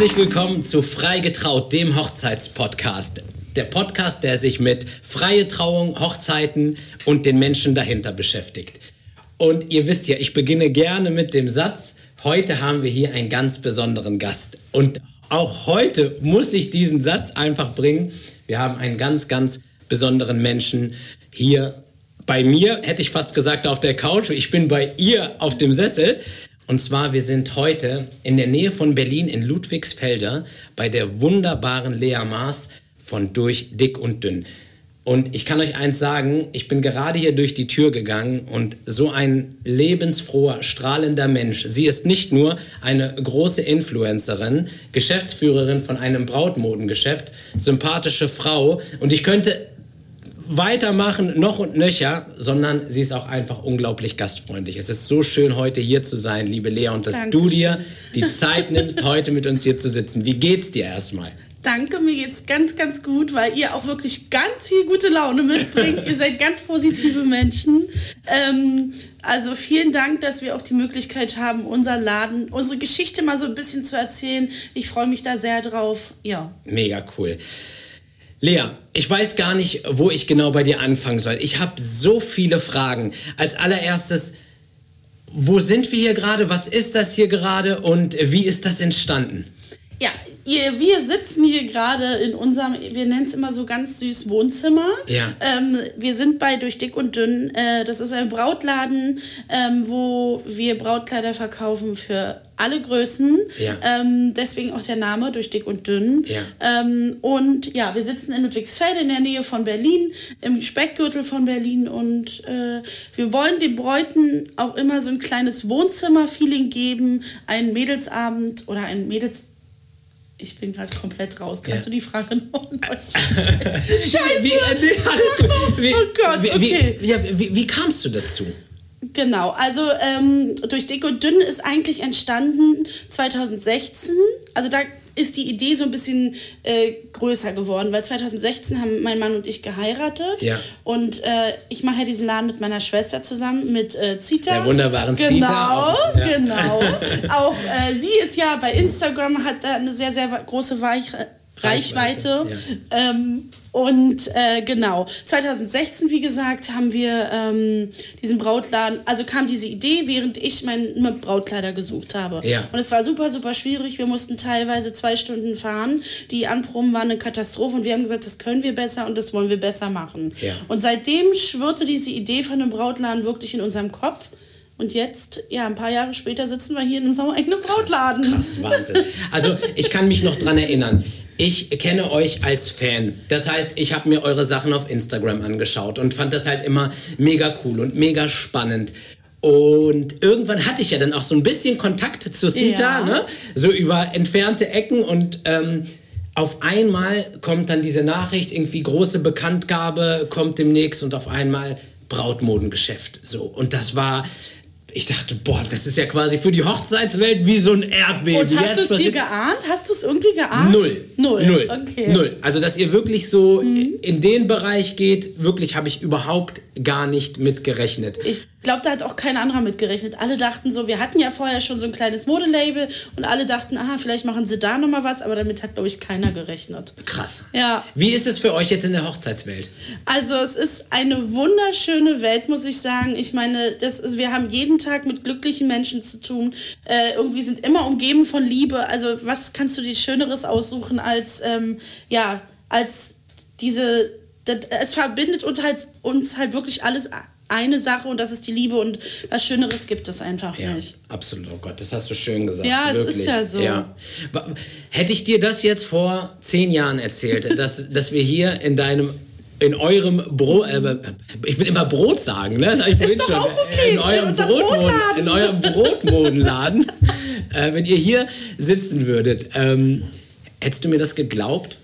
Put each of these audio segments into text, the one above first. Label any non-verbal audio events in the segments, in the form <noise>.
Herzlich willkommen zu Freigetraut, dem Hochzeitspodcast. Der Podcast, der sich mit freie Trauung, Hochzeiten und den Menschen dahinter beschäftigt. Und ihr wisst ja, ich beginne gerne mit dem Satz, heute haben wir hier einen ganz besonderen Gast. Und auch heute muss ich diesen Satz einfach bringen. Wir haben einen ganz, ganz besonderen Menschen hier bei mir, hätte ich fast gesagt, auf der Couch. Ich bin bei ihr auf dem Sessel. Und zwar, wir sind heute in der Nähe von Berlin in Ludwigsfelder bei der wunderbaren Lea Maas von Durch Dick und Dünn. Und ich kann euch eins sagen, ich bin gerade hier durch die Tür gegangen und so ein lebensfroher, strahlender Mensch. Sie ist nicht nur eine große Influencerin, Geschäftsführerin von einem Brautmodengeschäft, sympathische Frau und ich könnte weitermachen, noch und nöcher, sondern sie ist auch einfach unglaublich gastfreundlich. Es ist so schön, heute hier zu sein, liebe Lea, und dass Dankeschön. du dir die Zeit nimmst, <laughs> heute mit uns hier zu sitzen. Wie geht's dir erstmal? Danke, mir geht's ganz, ganz gut, weil ihr auch wirklich ganz viel gute Laune mitbringt. <laughs> ihr seid ganz positive Menschen. Ähm, also vielen Dank, dass wir auch die Möglichkeit haben, unser Laden, unsere Geschichte mal so ein bisschen zu erzählen. Ich freue mich da sehr drauf. Ja. Mega cool. Lea, ich weiß gar nicht, wo ich genau bei dir anfangen soll. Ich habe so viele Fragen. Als allererstes, wo sind wir hier gerade? Was ist das hier gerade und wie ist das entstanden? Ja, ihr, wir sitzen hier gerade in unserem, wir nennen es immer so ganz süß Wohnzimmer. Ja. Ähm, wir sind bei Durch Dick und Dünn. Äh, das ist ein Brautladen, ähm, wo wir Brautkleider verkaufen für alle Größen. Ja. Ähm, deswegen auch der Name Durch Dick und Dünn. Ja. Ähm, und ja, wir sitzen in Ludwigsfelde in der Nähe von Berlin, im Speckgürtel von Berlin. Und äh, wir wollen den Bräuten auch immer so ein kleines Wohnzimmer-Feeling geben, einen Mädelsabend oder ein Mädels ich bin gerade komplett raus. Kannst ja. du die Frage noch neu Scheiße! <laughs> Wie, äh, nee, alles gut. Wie, oh Gott, okay. Wie, ja, wie, wie kamst du dazu? Genau, also ähm, durch und Dünn ist eigentlich entstanden 2016. Also da ist die Idee so ein bisschen äh, größer geworden, weil 2016 haben mein Mann und ich geheiratet. Ja. Und äh, ich mache ja diesen Laden mit meiner Schwester zusammen, mit äh, Zita. Der wunderbaren genau, Zita. Auch, ja. Genau, <laughs> Auch äh, sie ist ja bei Instagram, hat da eine sehr, sehr große Weich Reichweite. Reichweite ja. ähm, und äh, genau, 2016, wie gesagt, haben wir ähm, diesen Brautladen, also kam diese Idee, während ich meine Brautkleider gesucht habe. Ja. Und es war super, super schwierig. Wir mussten teilweise zwei Stunden fahren. Die Anproben waren eine Katastrophe und wir haben gesagt, das können wir besser und das wollen wir besser machen. Ja. Und seitdem schwirrte diese Idee von einem Brautladen wirklich in unserem Kopf. Und jetzt, ja, ein paar Jahre später sitzen wir hier in unserem eigenen Brautladen. Krass, krass Wahnsinn. Also ich kann mich noch dran erinnern. Ich kenne euch als Fan. Das heißt, ich habe mir eure Sachen auf Instagram angeschaut und fand das halt immer mega cool und mega spannend. Und irgendwann hatte ich ja dann auch so ein bisschen Kontakt zu Sita, ja. ne? so über entfernte Ecken und ähm, auf einmal kommt dann diese Nachricht, irgendwie große Bekanntgabe kommt demnächst und auf einmal Brautmodengeschäft. So. Und das war, ich dachte, boah, das ist ja quasi für die Hochzeitswelt wie so ein Erdbeben. Und hast du es dir geahnt? Hast du es irgendwie geahnt? Null. Null. Null. Okay. Null. Also, dass ihr wirklich so mhm. in den Bereich geht, wirklich habe ich überhaupt gar nicht mitgerechnet. Ich glaube, da hat auch kein anderer mitgerechnet. Alle dachten so, wir hatten ja vorher schon so ein kleines Modelabel und alle dachten, aha, vielleicht machen sie da nochmal was, aber damit hat, glaube ich, keiner gerechnet. Krass. Ja. Wie ist es für euch jetzt in der Hochzeitswelt? Also, es ist eine wunderschöne Welt, muss ich sagen. Ich meine, das ist, wir haben jeden Tag mit glücklichen Menschen zu tun. Äh, irgendwie sind immer umgeben von Liebe. Also, was kannst du dir Schöneres aussuchen als, ähm, ja, als diese es verbindet uns halt, uns halt wirklich alles eine Sache und das ist die Liebe und was Schöneres gibt es einfach ja, nicht. Absolut, oh Gott, das hast du schön gesagt. Ja, wirklich. es ist ja so. Ja. Hätte ich dir das jetzt vor zehn Jahren erzählt, <laughs> dass, dass wir hier in deinem in eurem Brot, äh, ich will immer Brot sagen, ne? Das ich ist doch schon. auch okay. In eurem, in Brotmoden, in eurem Brotmodenladen, <laughs> äh, wenn ihr hier sitzen würdet, ähm, hättest du mir das geglaubt?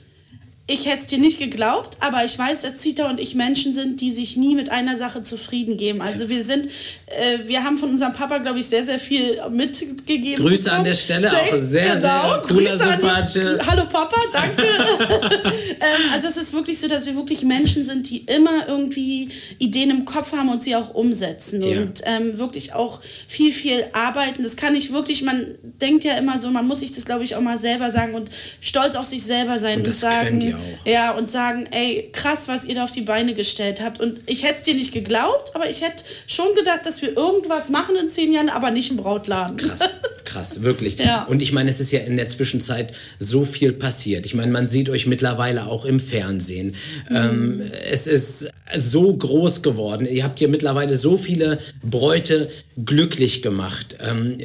Ich hätte es dir nicht geglaubt, aber ich weiß, dass Zita und ich Menschen sind, die sich nie mit einer Sache zufrieden geben. Also wir sind, äh, wir haben von unserem Papa, glaube ich, sehr, sehr viel mitgegeben. Grüße bekommen. an der Stelle, Jake, auch sehr, genau, sehr cooler, sympathischer. Hallo Papa, danke. <laughs> ähm, also es ist wirklich so, dass wir wirklich Menschen sind, die immer irgendwie Ideen im Kopf haben und sie auch umsetzen ja. und ähm, wirklich auch viel, viel arbeiten. Das kann ich wirklich, man denkt ja immer so, man muss sich das, glaube ich, auch mal selber sagen und stolz auf sich selber sein und, und sagen, ja, und sagen, ey, krass, was ihr da auf die Beine gestellt habt. Und ich hätte es dir nicht geglaubt, aber ich hätte schon gedacht, dass wir irgendwas machen in zehn Jahren, aber nicht im Brautladen. Krass, krass, wirklich. <laughs> Ja. Und ich meine, es ist ja in der Zwischenzeit so viel passiert. Ich meine, man sieht euch mittlerweile auch im Fernsehen. Mhm. Ähm, es ist so groß geworden. Ihr habt ja mittlerweile so viele Bräute glücklich gemacht. Ähm,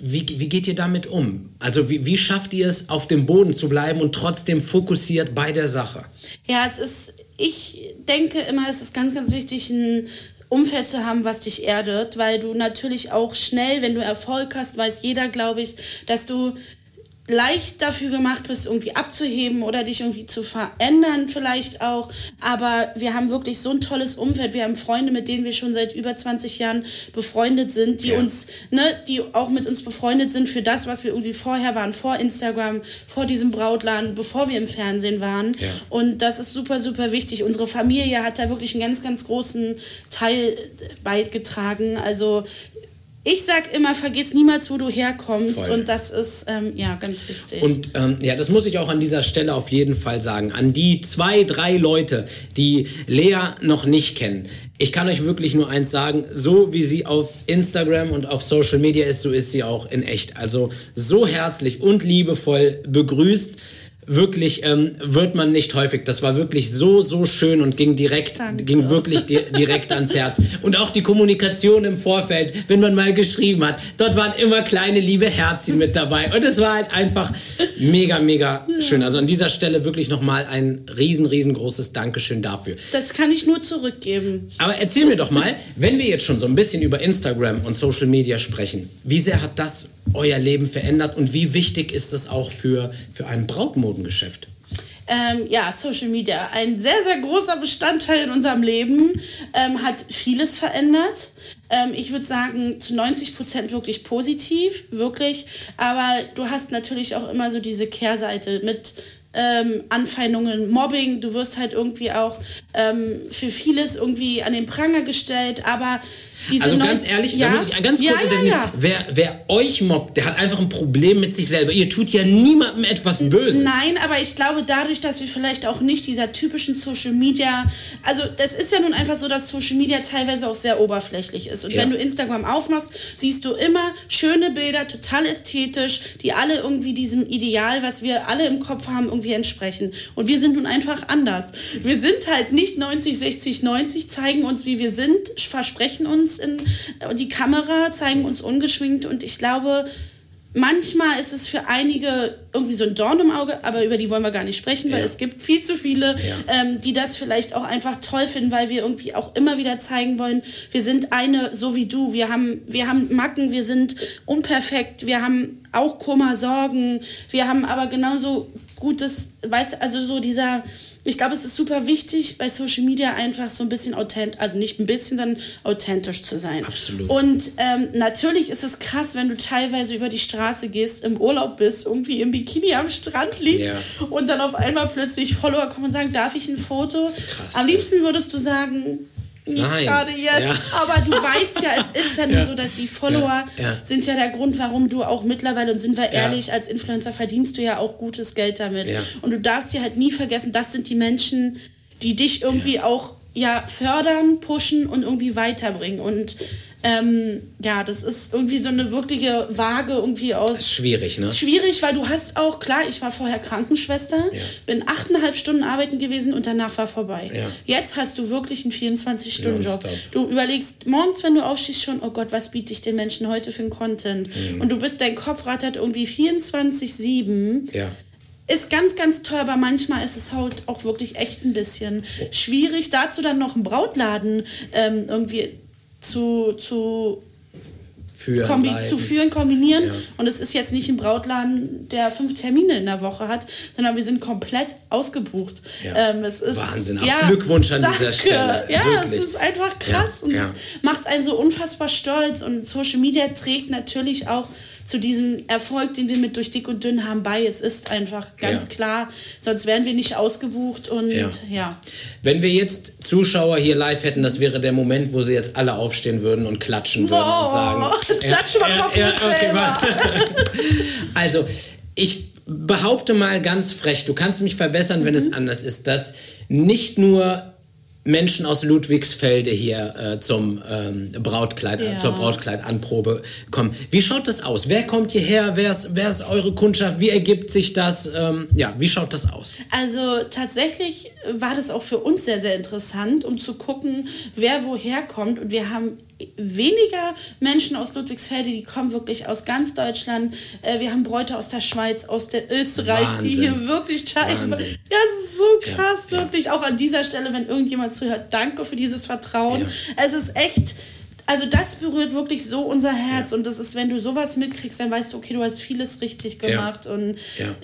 wie, wie geht ihr damit um? Also wie, wie schafft ihr es, auf dem Boden zu bleiben und trotzdem fokussiert bei der Sache? Ja, es ist, ich denke immer, es ist ganz, ganz wichtig, ein Umfeld zu haben, was dich erdet, weil du natürlich auch schnell, wenn du Erfolg hast, weiß jeder, glaube ich, dass du leicht dafür gemacht bist, irgendwie abzuheben oder dich irgendwie zu verändern vielleicht auch. Aber wir haben wirklich so ein tolles Umfeld. Wir haben Freunde, mit denen wir schon seit über 20 Jahren befreundet sind, die ja. uns, ne, die auch mit uns befreundet sind für das, was wir irgendwie vorher waren, vor Instagram, vor diesem Brautladen, bevor wir im Fernsehen waren. Ja. Und das ist super, super wichtig. Unsere Familie hat da wirklich einen ganz, ganz großen Teil beigetragen. Also ich sag immer, vergiss niemals, wo du herkommst. Voll. Und das ist ähm, ja ganz wichtig. Und ähm, ja, das muss ich auch an dieser Stelle auf jeden Fall sagen. An die zwei, drei Leute, die Lea noch nicht kennen. Ich kann euch wirklich nur eins sagen, so wie sie auf Instagram und auf Social Media ist, so ist sie auch in echt. Also so herzlich und liebevoll begrüßt wirklich ähm, wird man nicht häufig. Das war wirklich so, so schön und ging direkt, Danke. ging wirklich di direkt ans Herz. Und auch die Kommunikation im Vorfeld, wenn man mal geschrieben hat, dort waren immer kleine liebe Herzchen mit dabei. Und es war halt einfach mega, mega schön. Also an dieser Stelle wirklich nochmal ein riesen, riesengroßes Dankeschön dafür. Das kann ich nur zurückgeben. Aber erzähl mir doch mal, wenn wir jetzt schon so ein bisschen über Instagram und Social Media sprechen, wie sehr hat das euer Leben verändert und wie wichtig ist das auch für, für ein Brautmodengeschäft? Ähm, ja, Social Media, ein sehr, sehr großer Bestandteil in unserem Leben, ähm, hat vieles verändert. Ähm, ich würde sagen, zu 90 Prozent wirklich positiv, wirklich. Aber du hast natürlich auch immer so diese Kehrseite mit ähm, Anfeindungen, Mobbing. Du wirst halt irgendwie auch ähm, für vieles irgendwie an den Pranger gestellt. Aber diese also ganz ehrlich, ja? da muss ich ganz kurz ja, ja, ja. Wer, wer euch mobbt, der hat einfach ein Problem mit sich selber. Ihr tut ja niemandem etwas Böses. Nein, aber ich glaube, dadurch, dass wir vielleicht auch nicht dieser typischen Social Media, also das ist ja nun einfach so, dass Social Media teilweise auch sehr oberflächlich ist. Und ja. wenn du Instagram aufmachst, siehst du immer schöne Bilder, total ästhetisch, die alle irgendwie diesem Ideal, was wir alle im Kopf haben, irgendwie entsprechen. Und wir sind nun einfach anders. Wir sind halt nicht 90, 60, 90, zeigen uns, wie wir sind, versprechen uns, in die Kamera, zeigen uns ungeschminkt und ich glaube, manchmal ist es für einige irgendwie so ein Dorn im Auge, aber über die wollen wir gar nicht sprechen, weil ja. es gibt viel zu viele, ja. ähm, die das vielleicht auch einfach toll finden, weil wir irgendwie auch immer wieder zeigen wollen, wir sind eine so wie du, wir haben, wir haben Macken, wir sind unperfekt, wir haben auch Kummer, Sorgen, wir haben aber genauso gutes, weißt also so dieser ich glaube, es ist super wichtig, bei Social Media einfach so ein bisschen authentisch, also nicht ein bisschen, sondern authentisch zu sein. Absolut. Und ähm, natürlich ist es krass, wenn du teilweise über die Straße gehst, im Urlaub bist, irgendwie im Bikini am Strand liegst ja. und dann auf einmal plötzlich Follower kommen und sagen, darf ich ein Foto? Krass, Am liebsten würdest du sagen, nicht gerade jetzt, ja. aber du weißt ja, es ist ja, nur so, dass die Follower ja. sind ja der Grund, warum du auch mittlerweile, und sind wir ehrlich, als Influencer verdienst du ja auch gutes Geld damit. Und du darfst dir halt nie vergessen, das sind die Menschen, die dich irgendwie auch ja, fördern, pushen und irgendwie weiterbringen. Und ähm, ja, das ist irgendwie so eine wirkliche Waage irgendwie aus. Das ist schwierig, ne? Schwierig, weil du hast auch, klar, ich war vorher Krankenschwester, ja. bin achteinhalb Stunden arbeiten gewesen und danach war vorbei. Ja. Jetzt hast du wirklich einen 24-Stunden-Job. Du überlegst morgens, wenn du aufstehst, schon, oh Gott, was biete ich den Menschen heute für einen Content? Mhm. Und du bist, dein Kopf rattert irgendwie 24-7. Ja ist ganz, ganz toll, aber manchmal ist es halt auch wirklich echt ein bisschen schwierig. Dazu dann noch einen Brautladen ähm, irgendwie zu, zu führen, kombi zu führen, kombinieren. Ja. Und es ist jetzt nicht ein Brautladen, der fünf Termine in der Woche hat, sondern wir sind komplett ausgebucht. Ja. Ähm, es ist, Wahnsinn, auch ja, Glückwunsch an danke. dieser Stelle. Ja, Wirklich. es ist einfach krass und es macht einen so unfassbar stolz. Und Social Media trägt natürlich auch zu diesem Erfolg, den wir mit durch dick und dünn haben, bei. Es ist einfach ganz ja. klar, sonst wären wir nicht ausgebucht und ja. ja. Wenn wir jetzt Zuschauer hier live hätten, das wäre der Moment, wo sie jetzt alle aufstehen würden und klatschen würden oh, und sagen. <laughs> Klatschen wir ja, ja, okay, <laughs> Also, ich behaupte mal ganz frech, du kannst mich verbessern, wenn mhm. es anders ist, dass nicht nur Menschen aus Ludwigsfelde hier äh, zum ähm, Brautkleid, ja. zur Brautkleidanprobe kommen. Wie schaut das aus? Wer kommt hierher? Wer ist, wer ist eure Kundschaft? Wie ergibt sich das? Ähm, ja, wie schaut das aus? Also tatsächlich war das auch für uns sehr, sehr interessant, um zu gucken, wer woher kommt. Und wir haben weniger Menschen aus Ludwigsfelde, die kommen wirklich aus ganz Deutschland. Äh, wir haben Bräute aus der Schweiz, aus der Österreich, Wahnsinn. die hier wirklich teilweise. Ja, es ist so krass, ja, wirklich. Ja. Auch an dieser Stelle, wenn irgendjemand zuhört, danke für dieses Vertrauen. Ja. Es ist echt. Also das berührt wirklich so unser Herz und das ist, wenn du sowas mitkriegst, dann weißt du, okay, du hast vieles richtig gemacht und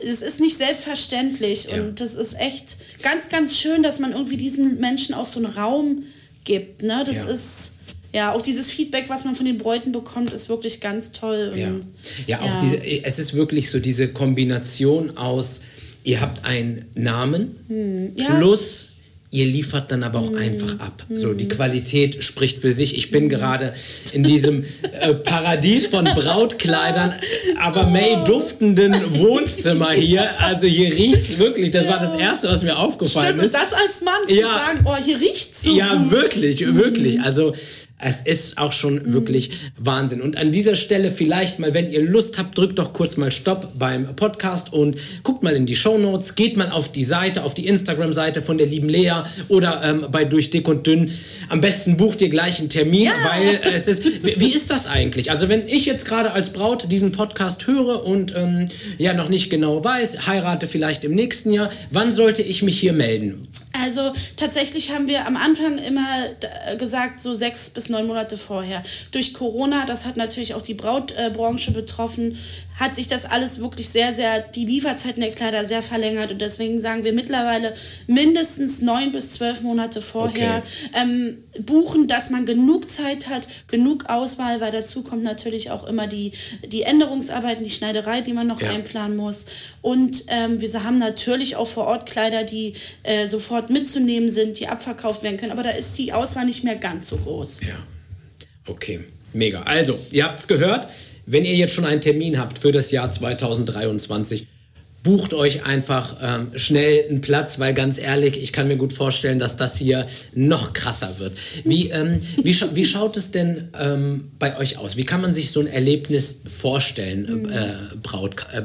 es ist nicht selbstverständlich und das ist echt ganz, ganz schön, dass man irgendwie diesen Menschen auch so einen Raum gibt. Ne? Das ist ja, auch dieses Feedback, was man von den Bräuten bekommt, ist wirklich ganz toll. Ja, ja auch ja. diese, es ist wirklich so diese Kombination aus, ihr habt einen Namen hm. ja. plus ihr liefert dann aber auch mm. einfach ab. So, die Qualität spricht für sich. Ich bin mm. gerade in diesem äh, Paradies von Brautkleidern, aber May duftenden Wohnzimmer hier. Also hier riecht wirklich, das ja. war das Erste, was mir aufgefallen Stimmt, ist. das als Mann zu ja. sagen, oh, hier riecht so Ja, gut. wirklich, wirklich. Also es ist auch schon mhm. wirklich Wahnsinn. Und an dieser Stelle vielleicht mal, wenn ihr Lust habt, drückt doch kurz mal Stopp beim Podcast und guckt mal in die Show Notes, geht mal auf die Seite, auf die Instagram-Seite von der lieben Lea oder ähm, bei Durch Dick und Dünn. Am besten bucht ihr gleich einen Termin, ja. weil es ist. Wie ist das eigentlich? Also wenn ich jetzt gerade als Braut diesen Podcast höre und ähm, ja noch nicht genau weiß, heirate vielleicht im nächsten Jahr, wann sollte ich mich hier melden? Also tatsächlich haben wir am Anfang immer äh, gesagt, so sechs bis neun Monate vorher. Durch Corona, das hat natürlich auch die Brautbranche betroffen, hat sich das alles wirklich sehr, sehr, die Lieferzeiten der Kleider sehr verlängert. Und deswegen sagen wir mittlerweile mindestens neun bis zwölf Monate vorher okay. ähm, buchen, dass man genug Zeit hat, genug Auswahl, weil dazu kommt natürlich auch immer die, die Änderungsarbeiten, die Schneiderei, die man noch ja. einplanen muss. Und ähm, wir haben natürlich auch vor Ort Kleider, die äh, sofort mitzunehmen sind, die abverkauft werden können. Aber da ist die Auswahl nicht mehr ganz so groß. Ja. Okay, mega. Also, ihr habt es gehört. Wenn ihr jetzt schon einen Termin habt für das Jahr 2023, bucht euch einfach ähm, schnell einen Platz, weil ganz ehrlich, ich kann mir gut vorstellen, dass das hier noch krasser wird. Wie, ähm, wie, scha wie schaut es denn ähm, bei euch aus? Wie kann man sich so ein Erlebnis vorstellen, äh, Braut, äh,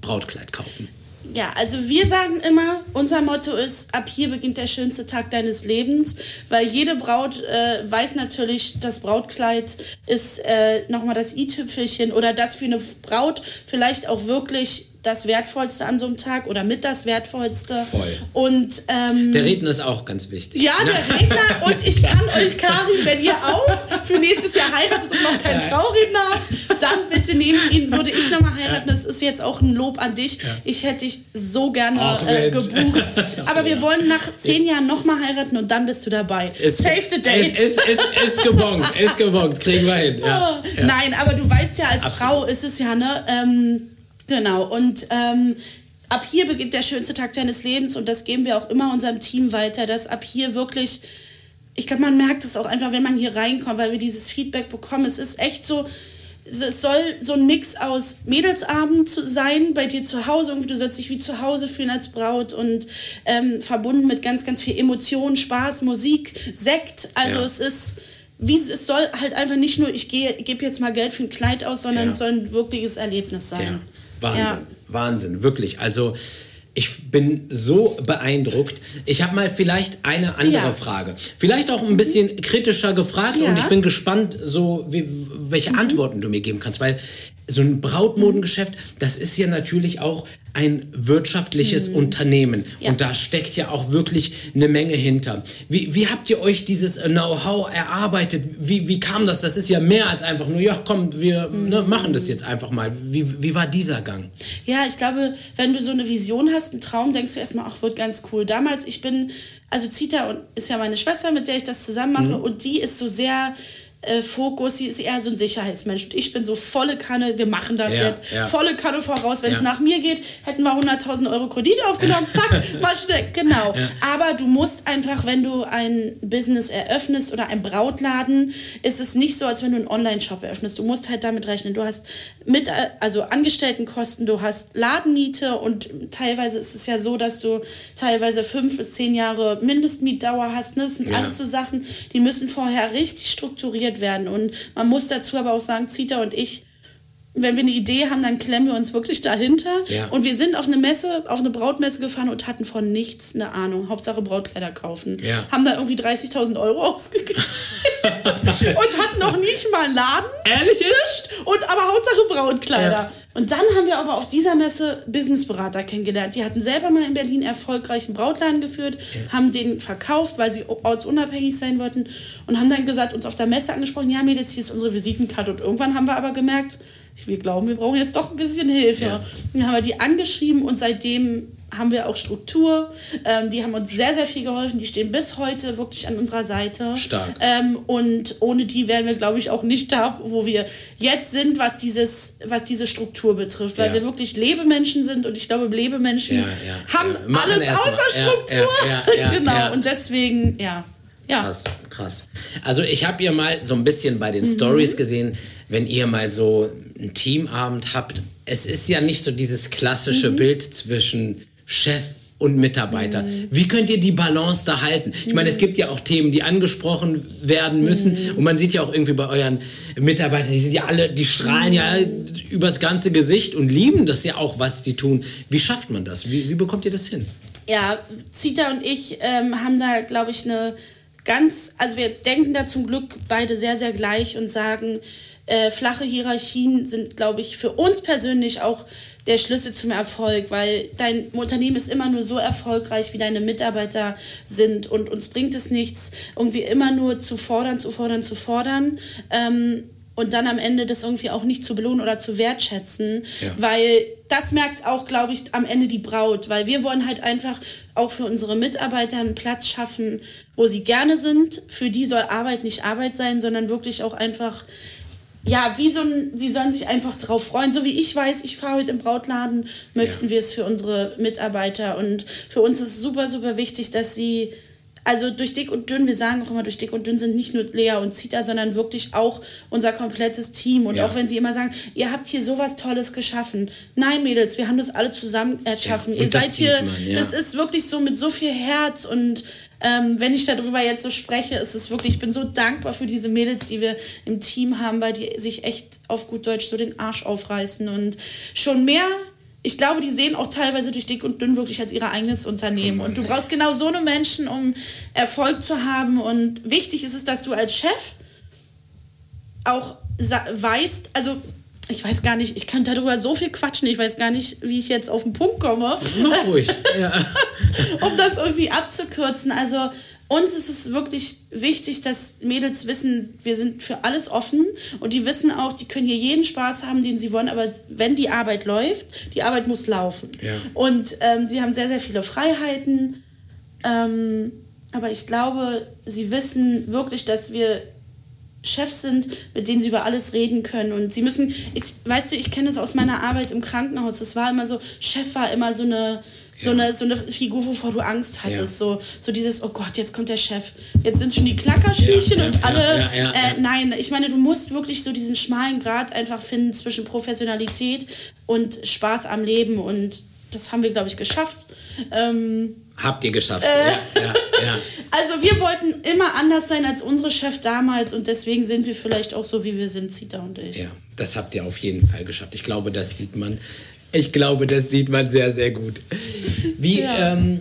Brautkleid kaufen? Ja, also wir sagen immer, unser Motto ist, ab hier beginnt der schönste Tag deines Lebens, weil jede Braut äh, weiß natürlich, das Brautkleid ist äh, nochmal das i-Tüpfelchen oder das für eine Braut vielleicht auch wirklich das Wertvollste an so einem Tag oder mit das Wertvollste. Voll. Und, ähm, der Redner ist auch ganz wichtig. Ja, der <laughs> Redner. Und ich kann euch, Karin, wenn ihr auch für nächstes Jahr heiratet und noch keinen Trauredner habt, dann bitte nehmt ihn. Würde ich nochmal heiraten, das ist jetzt auch ein Lob an dich. Ich hätte dich so gerne Ach, äh, gebucht. <laughs> Aber wir wollen nach zehn Jahren nochmal heiraten und dann bist du dabei. Ist, Save the date. Ist, ist, ist, gebongt, ist gebongt. Kriegen wir hin. Ja. Ja. <laughs> Nein, aber du weißt ja, als Absolut. Frau ist es ja, ne? Ähm, Genau, und ähm, ab hier beginnt der schönste Tag deines Lebens und das geben wir auch immer unserem Team weiter, dass ab hier wirklich, ich glaube, man merkt es auch einfach, wenn man hier reinkommt, weil wir dieses Feedback bekommen. Es ist echt so, es soll so ein Mix aus Mädelsabend sein bei dir zu Hause. Irgendwie, du sollst dich wie zu Hause fühlen als Braut und ähm, verbunden mit ganz, ganz viel Emotion, Spaß, Musik, Sekt. Also ja. es ist wie es soll halt einfach nicht nur, ich gebe jetzt mal Geld für ein Kleid aus, sondern ja. es soll ein wirkliches Erlebnis sein. Ja. Wahnsinn, ja. Wahnsinn, wirklich. Also ich bin so beeindruckt. Ich habe mal vielleicht eine andere ja. Frage. Vielleicht auch ein bisschen kritischer gefragt ja. und ich bin gespannt, so wie, welche mhm. Antworten du mir geben kannst, weil so ein Brautmodengeschäft, das ist ja natürlich auch ein wirtschaftliches mhm. Unternehmen. Ja. Und da steckt ja auch wirklich eine Menge hinter. Wie, wie habt ihr euch dieses Know-how erarbeitet? Wie, wie kam das? Das ist ja mehr als einfach nur, ja, komm, wir mhm. ne, machen das jetzt einfach mal. Wie, wie war dieser Gang? Ja, ich glaube, wenn du so eine Vision hast, einen Traum, denkst du erstmal, ach, wird ganz cool. Damals, ich bin, also Zita ist ja meine Schwester, mit der ich das zusammen mache, mhm. und die ist so sehr äh, Fokus, sie ist eher so ein Sicherheitsmensch. Ich bin so volle Kanne, wir machen das ja, jetzt. Ja. Volle Kanne voraus. Wenn es nach mir geht, hätten wir 100.000 Euro Kredit aufgenommen, zack, <laughs> mal schnell. Genau. Aber du musst einfach, wenn du ein Business eröffnest oder ein Brautladen, ist es nicht so, als wenn du einen Online-Shop eröffnest. Du musst halt damit rechnen. Du hast mit, also Angestelltenkosten, du hast Ladenmiete und teilweise ist es ja so, dass du teilweise fünf bis zehn Jahre Mindestmietdauer hast. Ne? Das sind alles so Sachen, die müssen vorher richtig strukturiert entwickelt werden. Und man muss dazu aber auch sagen, Zita und ich, wenn wir eine Idee haben, dann klemmen wir uns wirklich dahinter. Ja. Und wir sind auf eine Messe, auf eine Brautmesse gefahren und hatten von nichts eine Ahnung. Hauptsache Brautkleider kaufen. Ja. Haben da irgendwie 30.000 Euro ausgegeben. <laughs> und hatten noch nicht mal einen Laden. Ehrlich ist? Und aber Hauptsache Brautkleider. Ja. Und dann haben wir aber auf dieser Messe Businessberater kennengelernt. Die hatten selber mal in Berlin erfolgreichen Brautladen geführt, haben den verkauft, weil sie ortsunabhängig sein wollten und haben dann gesagt, uns auf der Messe angesprochen, ja Mädels, hier ist unsere Visitenkarte. Und irgendwann haben wir aber gemerkt, wir glauben, wir brauchen jetzt doch ein bisschen Hilfe. Ja. Dann haben wir die angeschrieben und seitdem haben wir auch Struktur. Ähm, die haben uns sehr, sehr viel geholfen. Die stehen bis heute wirklich an unserer Seite. Stark. Ähm, und ohne die wären wir, glaube ich, auch nicht da, wo wir jetzt sind, was, dieses, was diese Struktur betrifft. Weil ja. wir wirklich Lebemenschen sind und ich glaube, Lebemenschen ja, ja, haben alles außer Struktur. <laughs> genau. Und deswegen, ja. Ja. Krass, krass. Also ich habe ihr mal so ein bisschen bei den mhm. Stories gesehen, wenn ihr mal so einen Teamabend habt. Es ist ja nicht so dieses klassische mhm. Bild zwischen Chef und Mitarbeiter. Mhm. Wie könnt ihr die Balance da halten? Ich meine, es gibt ja auch Themen, die angesprochen werden müssen. Mhm. Und man sieht ja auch irgendwie bei euren Mitarbeitern, die sind ja alle, die strahlen ja übers ganze Gesicht und lieben das ja auch, was die tun. Wie schafft man das? Wie, wie bekommt ihr das hin? Ja, Zita und ich ähm, haben da, glaube ich, eine ganz, also wir denken da zum Glück beide sehr, sehr gleich und sagen, äh, flache Hierarchien sind, glaube ich, für uns persönlich auch der Schlüssel zum Erfolg, weil dein Unternehmen ist immer nur so erfolgreich, wie deine Mitarbeiter sind und uns bringt es nichts, irgendwie immer nur zu fordern, zu fordern, zu fordern. Ähm, und dann am Ende das irgendwie auch nicht zu belohnen oder zu wertschätzen, ja. weil das merkt auch, glaube ich, am Ende die Braut, weil wir wollen halt einfach auch für unsere Mitarbeiter einen Platz schaffen, wo sie gerne sind. Für die soll Arbeit nicht Arbeit sein, sondern wirklich auch einfach ja, wie so ein, sie sollen sich einfach drauf freuen. So wie ich weiß, ich fahre heute im Brautladen, möchten ja. wir es für unsere Mitarbeiter. Und für uns ist es super, super wichtig, dass sie, also durch dick und dünn, wir sagen auch immer, durch dick und dünn sind nicht nur Lea und Zita, sondern wirklich auch unser komplettes Team. Und ja. auch wenn sie immer sagen, ihr habt hier sowas Tolles geschaffen. Nein, Mädels, wir haben das alle zusammen erschaffen. Ja, ihr seid hier, man, das ist wirklich so mit so viel Herz und ähm, wenn ich darüber jetzt so spreche, ist es wirklich, ich bin so dankbar für diese Mädels, die wir im Team haben, weil die sich echt auf gut Deutsch so den Arsch aufreißen und schon mehr ich glaube, die sehen auch teilweise durch dick und dünn wirklich als ihr eigenes Unternehmen. Und du brauchst genau so eine Menschen, um Erfolg zu haben. Und wichtig ist es, dass du als Chef auch weißt, also ich weiß gar nicht, ich kann darüber so viel quatschen, ich weiß gar nicht, wie ich jetzt auf den Punkt komme. Mach ruhig. <laughs> ja. um das irgendwie abzukürzen. Also uns ist es wirklich wichtig, dass Mädels wissen, wir sind für alles offen und die wissen auch, die können hier jeden Spaß haben, den sie wollen, aber wenn die Arbeit läuft, die Arbeit muss laufen. Ja. Und ähm, sie haben sehr, sehr viele Freiheiten. Ähm, aber ich glaube, sie wissen wirklich, dass wir Chefs sind, mit denen sie über alles reden können. Und sie müssen, ich, weißt du, ich kenne es aus meiner Arbeit im Krankenhaus. Das war immer so, Chef war immer so eine, so, ja. eine, so eine Figur, wovor du Angst hattest. Ja. So, so dieses, oh Gott, jetzt kommt der Chef. Jetzt sind schon die Klackerspielchen ja, und alle. Äh, nein, ich meine, du musst wirklich so diesen schmalen Grad einfach finden zwischen Professionalität und Spaß am Leben. Und das haben wir, glaube ich, geschafft. Ähm, Habt ihr geschafft. Äh, ja, ja, <laughs> Also wir wollten immer anders sein als unsere Chef damals und deswegen sind wir vielleicht auch so, wie wir sind, Zita und ich. Ja, das habt ihr auf jeden Fall geschafft. Ich glaube, das sieht man. Ich glaube, das sieht man sehr, sehr gut. Wie, ja. ähm,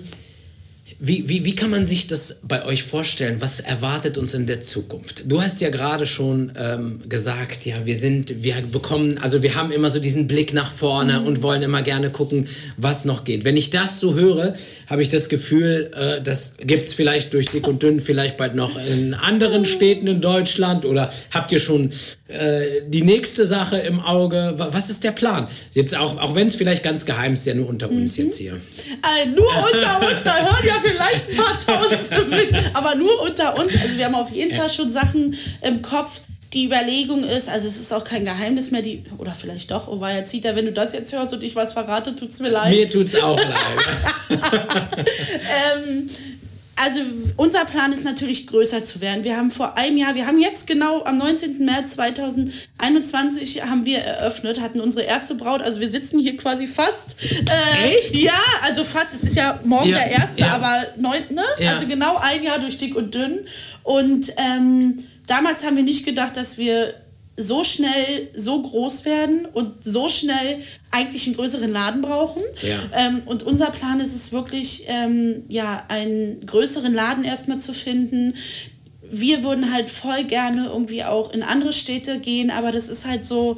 wie, wie, wie kann man sich das bei euch vorstellen? Was erwartet uns in der Zukunft? Du hast ja gerade schon ähm, gesagt, ja, wir sind, wir bekommen, also wir haben immer so diesen Blick nach vorne mhm. und wollen immer gerne gucken, was noch geht. Wenn ich das so höre, habe ich das Gefühl, äh, das gibt es vielleicht durch dick und dünn, vielleicht bald noch in anderen Städten in Deutschland oder habt ihr schon äh, die nächste Sache im Auge? Was ist der Plan? Jetzt auch, auch wenn es vielleicht ganz geheim ist, ja nur unter uns mhm. jetzt hier. Äh, nur unter uns, da hören ja vielleicht ein paar Tausende <laughs> mit, aber nur unter uns. Also wir haben auf jeden. Fall schon Sachen im Kopf. Die Überlegung ist, also es ist auch kein Geheimnis mehr, die, oder vielleicht doch, oh ja Zita, wenn du das jetzt hörst und ich was verrate, tut es mir leid. Mir tut es auch leid. <laughs> <laughs> ähm, also unser Plan ist natürlich größer zu werden. Wir haben vor einem Jahr, wir haben jetzt genau am 19. März 2021 haben wir eröffnet, hatten unsere erste Braut. Also wir sitzen hier quasi fast. Äh, Echt? Ja, also fast. Es ist ja morgen ja, der erste, ja. aber neun, ne? Ja. Also genau ein Jahr durch dick und dünn. Und ähm, damals haben wir nicht gedacht, dass wir so schnell so groß werden und so schnell eigentlich einen größeren Laden brauchen. Ja. Ähm, und unser Plan ist es wirklich, ähm, ja, einen größeren Laden erstmal zu finden. Wir würden halt voll gerne irgendwie auch in andere Städte gehen, aber das ist halt so,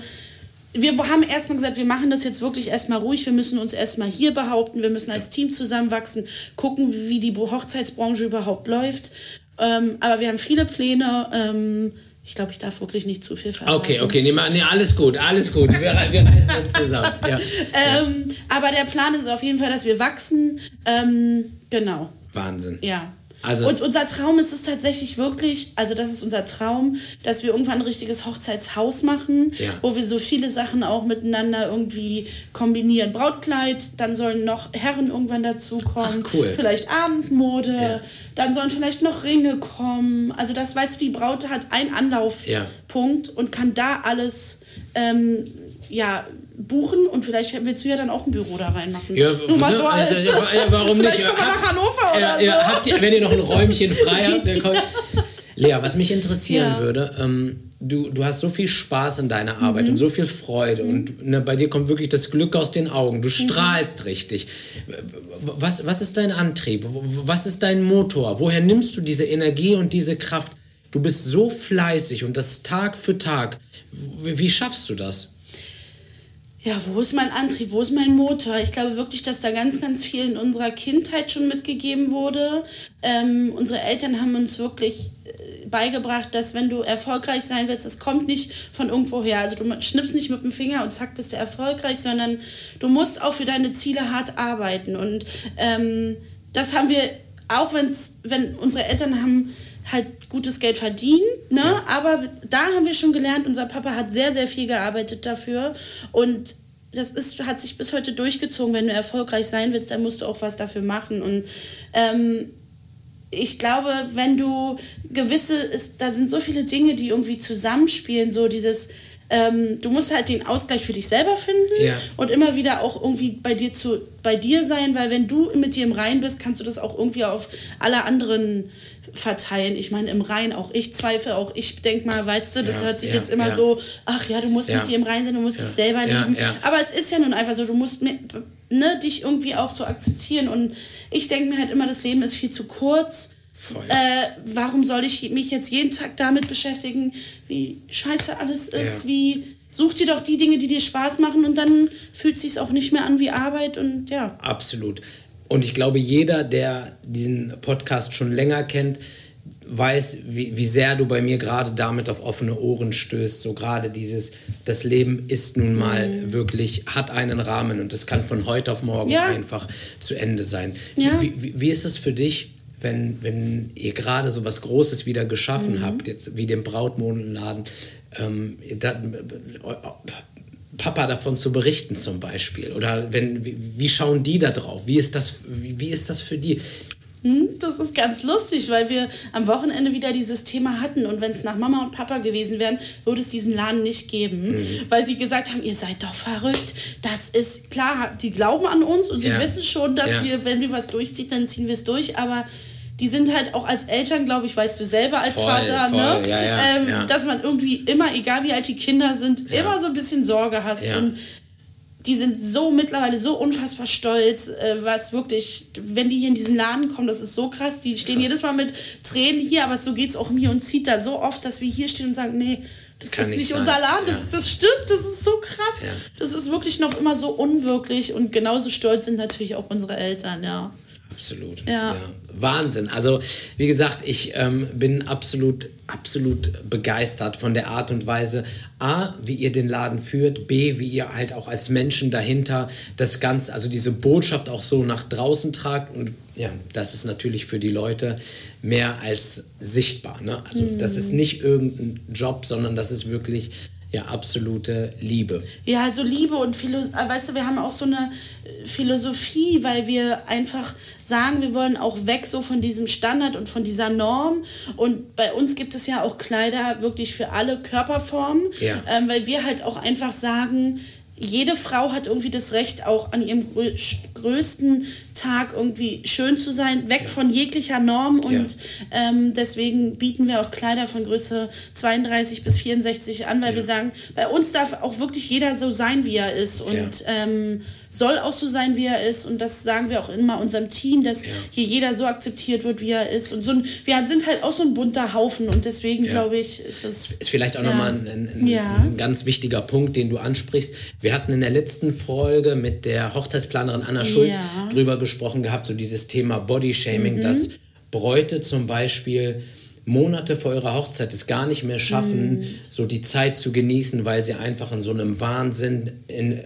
wir haben erstmal gesagt, wir machen das jetzt wirklich erstmal ruhig. Wir müssen uns erstmal hier behaupten. Wir müssen als Team zusammenwachsen, gucken, wie die Hochzeitsbranche überhaupt läuft. Ähm, aber wir haben viele Pläne. Ähm, ich glaube, ich darf wirklich nicht zu viel verraten. Okay, okay, nee, nee, alles gut, alles gut. Wir, wir reißen uns zusammen. <laughs> Ja. ähm, aber der Plan ist auf jeden Fall, dass wir wachsen. Ähm, genau. Wahnsinn. Ja. Also und unser Traum ist es tatsächlich wirklich, also das ist unser Traum, dass wir irgendwann ein richtiges Hochzeitshaus machen, ja. wo wir so viele Sachen auch miteinander irgendwie kombinieren. Brautkleid, dann sollen noch Herren irgendwann dazukommen. Ach, cool. Vielleicht Abendmode, ja. dann sollen vielleicht noch Ringe kommen. Also das weißt du, die Braut hat einen Anlaufpunkt ja. und kann da alles ähm, ja, buchen und vielleicht willst du ja dann auch ein Büro da reinmachen. Ja, Nur mal ne, so als, also, ja, ja, warum vielleicht nicht? Kommen wir nach Hannover oder ja, so. Habt ihr, wenn ihr noch ein Räumchen frei habt, dann kommt. <laughs> Lea, was mich interessieren ja. würde, ähm, du, du hast so viel Spaß in deiner Arbeit mhm. und so viel Freude mhm. und ne, bei dir kommt wirklich das Glück aus den Augen. Du mhm. strahlst mhm. richtig. Was, was ist dein Antrieb? Was ist dein Motor? Woher nimmst du diese Energie und diese Kraft? Du bist so fleißig und das Tag für Tag. Wie schaffst du das? Ja, wo ist mein Antrieb, wo ist mein Motor? Ich glaube wirklich, dass da ganz, ganz viel in unserer Kindheit schon mitgegeben wurde. Ähm, unsere Eltern haben uns wirklich äh, beigebracht, dass wenn du erfolgreich sein willst, das kommt nicht von irgendwoher. Also du schnippst nicht mit dem Finger und zack, bist du erfolgreich, sondern du musst auch für deine Ziele hart arbeiten. Und ähm, das haben wir, auch wenn's, wenn unsere Eltern haben halt gutes Geld verdient, ne? Ja. Aber da haben wir schon gelernt, unser Papa hat sehr, sehr viel gearbeitet dafür und das ist, hat sich bis heute durchgezogen. Wenn du erfolgreich sein willst, dann musst du auch was dafür machen. Und ähm, ich glaube, wenn du gewisse, ist, da sind so viele Dinge, die irgendwie zusammenspielen, so dieses, ähm, du musst halt den Ausgleich für dich selber finden ja. und immer wieder auch irgendwie bei dir zu bei dir sein, weil wenn du mit dir im Rein bist, kannst du das auch irgendwie auf alle anderen verteilen. Ich meine, im Rein auch ich zweifle, auch ich denke mal, weißt du, das ja, hört sich ja, jetzt immer so, ach ja, du musst mit dir im Rein sein, du musst dich selber lieben. Aber es ist ja nun einfach so, du musst ne, dich irgendwie auch so akzeptieren und ich denke mir halt immer, das Leben ist viel zu kurz äh, warum soll ich mich jetzt jeden Tag damit beschäftigen, wie scheiße alles ist, ja. wie such dir doch die Dinge, die dir Spaß machen und dann fühlt es sich auch nicht mehr an wie Arbeit und ja. Absolut. Und ich glaube, jeder, der diesen Podcast schon länger kennt, weiß, wie, wie sehr du bei mir gerade damit auf offene Ohren stößt. So gerade dieses, das Leben ist nun mal mhm. wirklich, hat einen Rahmen und es kann von heute auf morgen ja. einfach zu Ende sein. Ja. Wie, wie, wie ist es für dich? Wenn, wenn ihr gerade so was Großes wieder geschaffen mhm. habt, jetzt wie den Brautmodenladen, ähm, da, Papa davon zu berichten zum Beispiel? Oder wenn, wie, wie, schauen die da drauf? Wie ist das, wie, wie ist das für die? Hm, das ist ganz lustig, weil wir am Wochenende wieder dieses Thema hatten und wenn es nach Mama und Papa gewesen wären, würde es diesen Laden nicht geben, mhm. weil sie gesagt haben, ihr seid doch verrückt. Das ist klar, die glauben an uns und sie ja. wissen schon, dass ja. wir, wenn wir was durchziehen, dann ziehen wir es durch, aber die sind halt auch als Eltern, glaube ich, weißt du selber als voll, Vater, voll. ne? Ja, ähm, dass man irgendwie immer, egal wie alt die Kinder sind, immer so ein bisschen Sorge hast. Und die sind so mittlerweile so unfassbar stolz, äh, was wirklich, wenn die hier in diesen Laden kommen, das ist so krass. Die stehen krass. jedes Mal mit Tränen hier, aber so geht es auch mir und zieht da so oft, dass wir hier stehen und sagen, nee, das Kann ist nicht sein. unser Laden, das, das stimmt, das ist so krass. Das ist wirklich noch immer so unwirklich und genauso stolz sind natürlich auch unsere Eltern, ja. Absolut. Ja. ja. Wahnsinn. Also, wie gesagt, ich ähm, bin absolut, absolut begeistert von der Art und Weise, A, wie ihr den Laden führt, B, wie ihr halt auch als Menschen dahinter das Ganze, also diese Botschaft auch so nach draußen tragt. Und ja, das ist natürlich für die Leute mehr als sichtbar. Ne? Also, mhm. das ist nicht irgendein Job, sondern das ist wirklich ja, absolute Liebe. Ja, also Liebe und Philosophie, äh, weißt du, wir haben auch so eine äh, Philosophie, weil wir einfach sagen, wir wollen auch weg so von diesem Standard und von dieser Norm. Und bei uns gibt es ja auch Kleider wirklich für alle Körperformen, ja. ähm, weil wir halt auch einfach sagen, jede Frau hat irgendwie das Recht, auch an ihrem größten Tag irgendwie schön zu sein, weg ja. von jeglicher Norm. Und ja. ähm, deswegen bieten wir auch Kleider von Größe 32 bis 64 an, weil ja. wir sagen, bei uns darf auch wirklich jeder so sein, wie er ist. Und ähm, soll auch so sein, wie er ist. Und das sagen wir auch immer unserem Team, dass hier jeder so akzeptiert wird, wie er ist. Und so ein, wir sind halt auch so ein bunter Haufen. Und deswegen glaube ich, ist das. Ist vielleicht auch ja. nochmal ein, ein, ein, ganz wichtiger Punkt, den du ansprichst. Wir hatten in der letzten Folge mit der Hochzeitsplanerin Anna Schulz drüber gesprochen gehabt, so dieses Thema Bodyshaming, mhm. dass Bräute zum Beispiel Monate vor ihrer Hochzeit es gar nicht mehr schaffen, mm. so die Zeit zu genießen, weil sie einfach in so einem Wahnsinn in,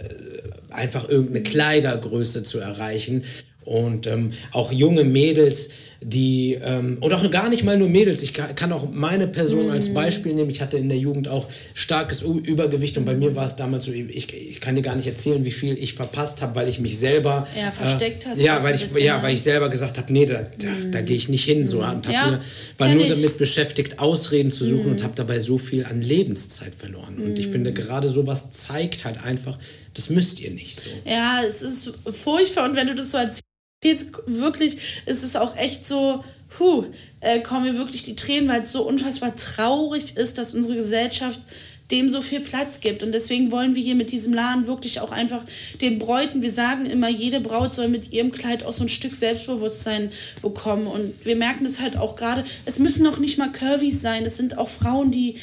einfach irgendeine Kleidergröße zu erreichen. Und ähm, auch junge Mädels, die, ähm, und auch gar nicht mal nur Mädels, ich kann auch meine Person als mhm. Beispiel nehmen. Ich hatte in der Jugend auch starkes Übergewicht und bei mir war es damals so, ich, ich kann dir gar nicht erzählen, wie viel ich verpasst habe, weil ich mich selber. Ja, versteckt äh, hast. Ja, weil ich, bisschen, ja, weil ich selber gesagt habe, nee, da, da, mhm. da gehe ich nicht hin. So, mhm. und ja, mir, war nur ich. damit beschäftigt, Ausreden zu suchen mhm. und habe dabei so viel an Lebenszeit verloren. Und ich finde, mhm. gerade sowas zeigt halt einfach, das müsst ihr nicht so. Ja, es ist furchtbar und wenn du das so erzählst, jetzt wirklich ist es auch echt so, puh, äh, kommen mir wirklich die Tränen, weil es so unfassbar traurig ist, dass unsere Gesellschaft dem so viel Platz gibt. Und deswegen wollen wir hier mit diesem Laden wirklich auch einfach den Bräuten, wir sagen immer, jede Braut soll mit ihrem Kleid auch so ein Stück Selbstbewusstsein bekommen. Und wir merken das halt auch gerade, es müssen noch nicht mal Curvys sein, es sind auch Frauen, die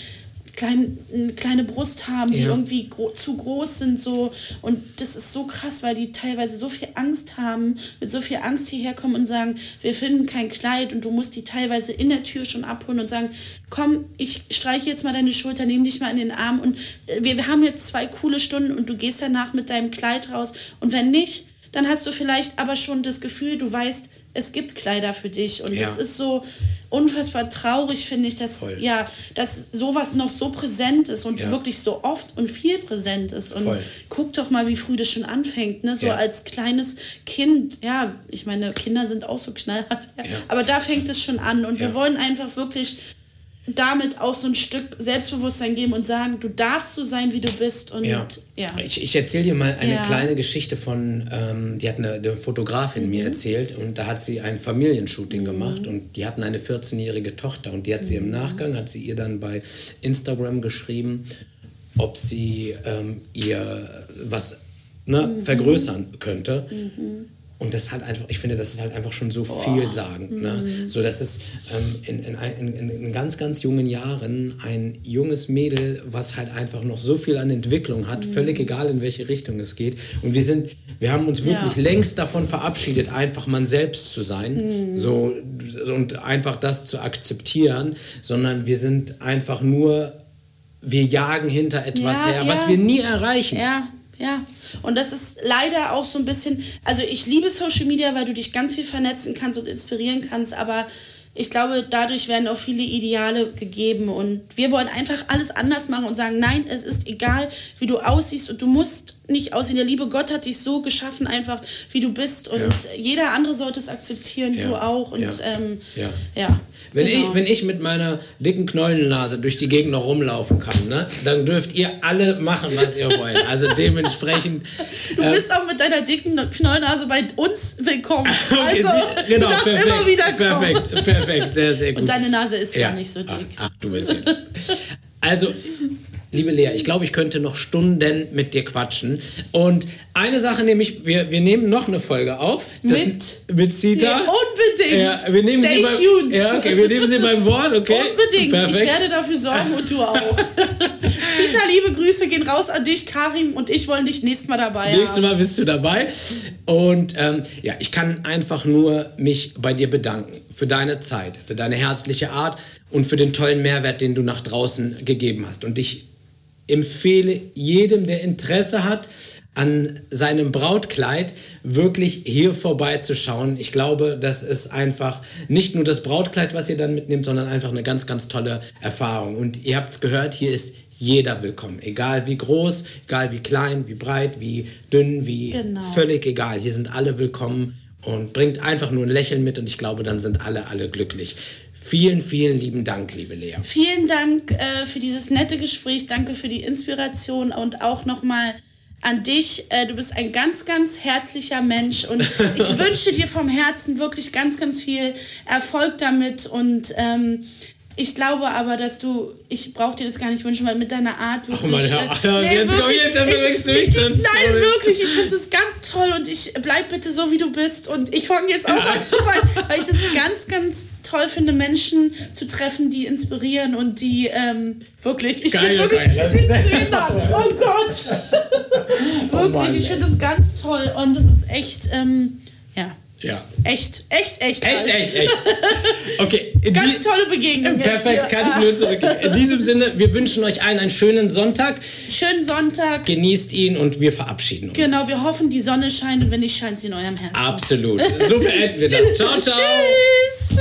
klein, eine kleine Brust haben, die ja. irgendwie gro zu groß sind. So. Und das ist so krass, weil die teilweise so viel Angst haben, mit so viel Angst hierher kommen und sagen, wir finden kein Kleid und du musst die teilweise in der Tür schon abholen und sagen, komm, ich streiche jetzt mal deine Schulter, nehme dich mal in den Arm und äh, wir, wir haben jetzt zwei coole Stunden und du gehst danach mit deinem Kleid raus. Und wenn nicht, dann hast du vielleicht aber schon das Gefühl, du weißt, es gibt Kleider für dich. Und ja. das ist so unfassbar traurig, finde ich, dass, ja, dass sowas noch so präsent ist und ja. wirklich so oft und viel präsent ist. Und Voll. guck doch mal, wie früh das schon anfängt. Ne? So ja. als kleines Kind, ja, ich meine, Kinder sind auch so knallhart. Aber da fängt es schon an. Und wir wollen einfach wirklich damit auch so ein Stück Selbstbewusstsein geben und sagen, du darfst so sein, wie du bist. Und ja. ja. Ich, ich erzähle dir mal eine ja. kleine Geschichte von, ähm, die hat eine, eine Fotografin mhm. mir erzählt und da hat sie ein Familienshooting mhm. gemacht und die hatten eine 14-jährige Tochter und die hat sie im mhm. Nachgang, hat sie ihr dann bei Instagram geschrieben, ob sie ähm, ihr was ne, mhm. vergrößern könnte. Und das hat einfach, ich finde, das ist halt einfach schon so oh. vielsagend. Ne? Mhm. So, dass es ähm, in, in, in, in, ganz, ganz jungen Jahren ein junges Mädel, was halt einfach noch so viel an Entwicklung hat, mhm. völlig egal in welche Richtung es geht. Und wir sind, wir haben uns wirklich ja. längst davon verabschiedet, einfach man selbst zu sein. Mhm. So, und einfach das zu akzeptieren, sondern wir sind einfach nur, wir jagen hinter etwas ja, her, ja. was wir nie erreichen. Ja. Ja, und das ist leider auch so ein bisschen, also ich liebe Social Media, weil du dich ganz viel vernetzen kannst und inspirieren kannst, aber ich glaube, dadurch werden auch viele Ideale gegeben und wir wollen einfach alles anders machen und sagen, nein, es ist egal, wie du aussiehst und du musst nicht aussehen. Der liebe Gott hat dich so geschaffen, einfach wie du bist und ja. jeder andere sollte es akzeptieren, ja. du auch und ja. Ähm, ja. Wenn, genau. ich, wenn ich mit meiner dicken Knollennase durch die Gegend noch rumlaufen kann, ne, dann dürft ihr alle machen, was ihr wollt. Also <laughs> dementsprechend. Du äh, bist auch mit deiner dicken Knollennase bei uns willkommen. <laughs> Okay, also, sie, genau, du darfst perfekt, immer wieder kommen. Perfekt, perfekt, sehr, sehr gut. Und deine Nase ist ja, gar nicht so dick. Ach, ach du bist ja. <laughs> Also, Liebe Lea, ich glaube, ich könnte noch Stunden mit dir quatschen. Und eine Sache nämlich, wir, wir nehmen noch eine Folge auf. mit? Mit Zita. Ja, unbedingt. Ja, wir nehmen Stay sie beim, tuned. Ja, okay, wir nehmen sie beim Wort, okay? Unbedingt. Perfekt. Ich werde dafür sorgen und du auch. <laughs> Zita, liebe Grüße gehen raus an dich. Karim und ich wollen dich nächstes Mal dabei Nächstes Mal bist du dabei. Und ähm, ja, ich kann einfach nur mich bei dir bedanken für deine Zeit, für deine herzliche Art und für den tollen Mehrwert, den du nach draußen gegeben hast. Und ich empfehle jedem, der Interesse hat, an seinem Brautkleid wirklich hier vorbeizuschauen. Ich glaube, das ist einfach nicht nur das Brautkleid, was ihr dann mitnehmt, sondern einfach eine ganz, ganz tolle Erfahrung. Und ihr habt es gehört, hier ist jeder willkommen. Egal wie groß, egal wie klein, wie breit, wie dünn, wie genau. völlig egal. Hier sind alle willkommen und bringt einfach nur ein Lächeln mit und ich glaube, dann sind alle, alle glücklich. Vielen, vielen lieben Dank, liebe Lea. Vielen Dank äh, für dieses nette Gespräch. Danke für die Inspiration und auch nochmal an dich. Äh, du bist ein ganz, ganz herzlicher Mensch und <laughs> ich wünsche dir vom Herzen wirklich ganz, ganz viel Erfolg damit und ähm, ich glaube aber, dass du, ich brauche dir das gar nicht wünschen, weil mit deiner Art wirklich. Ach, meine Herr, äh, <laughs> nee, jetzt wirklich, jetzt ich, ich, ich, Nein, Sorry. wirklich, ich finde <laughs> das ganz toll und ich bleib bitte so, wie du bist und ich fange jetzt auch an zu weinen, weil ich das ganz, ganz toll finde, Menschen zu treffen, die inspirieren und die ähm, wirklich, ich bin wirklich geil, Oh Gott! <laughs> wirklich, oh ich finde das ganz toll und das ist echt, ähm, ja. Ja. Echt, echt, echt. Echt, echt, echt. <laughs> Okay. Ganz tolle Begegnung. Perfekt, kann ich nur zurückgeben. <laughs> In diesem Sinne, wir wünschen euch allen einen schönen Sonntag. Schönen Sonntag. Genießt ihn und wir verabschieden uns. Genau, wir hoffen, die Sonne scheint und wenn nicht, scheint sie in eurem Herzen. Absolut. So beenden wir das. <laughs> Ciao, ciao. Tschüss.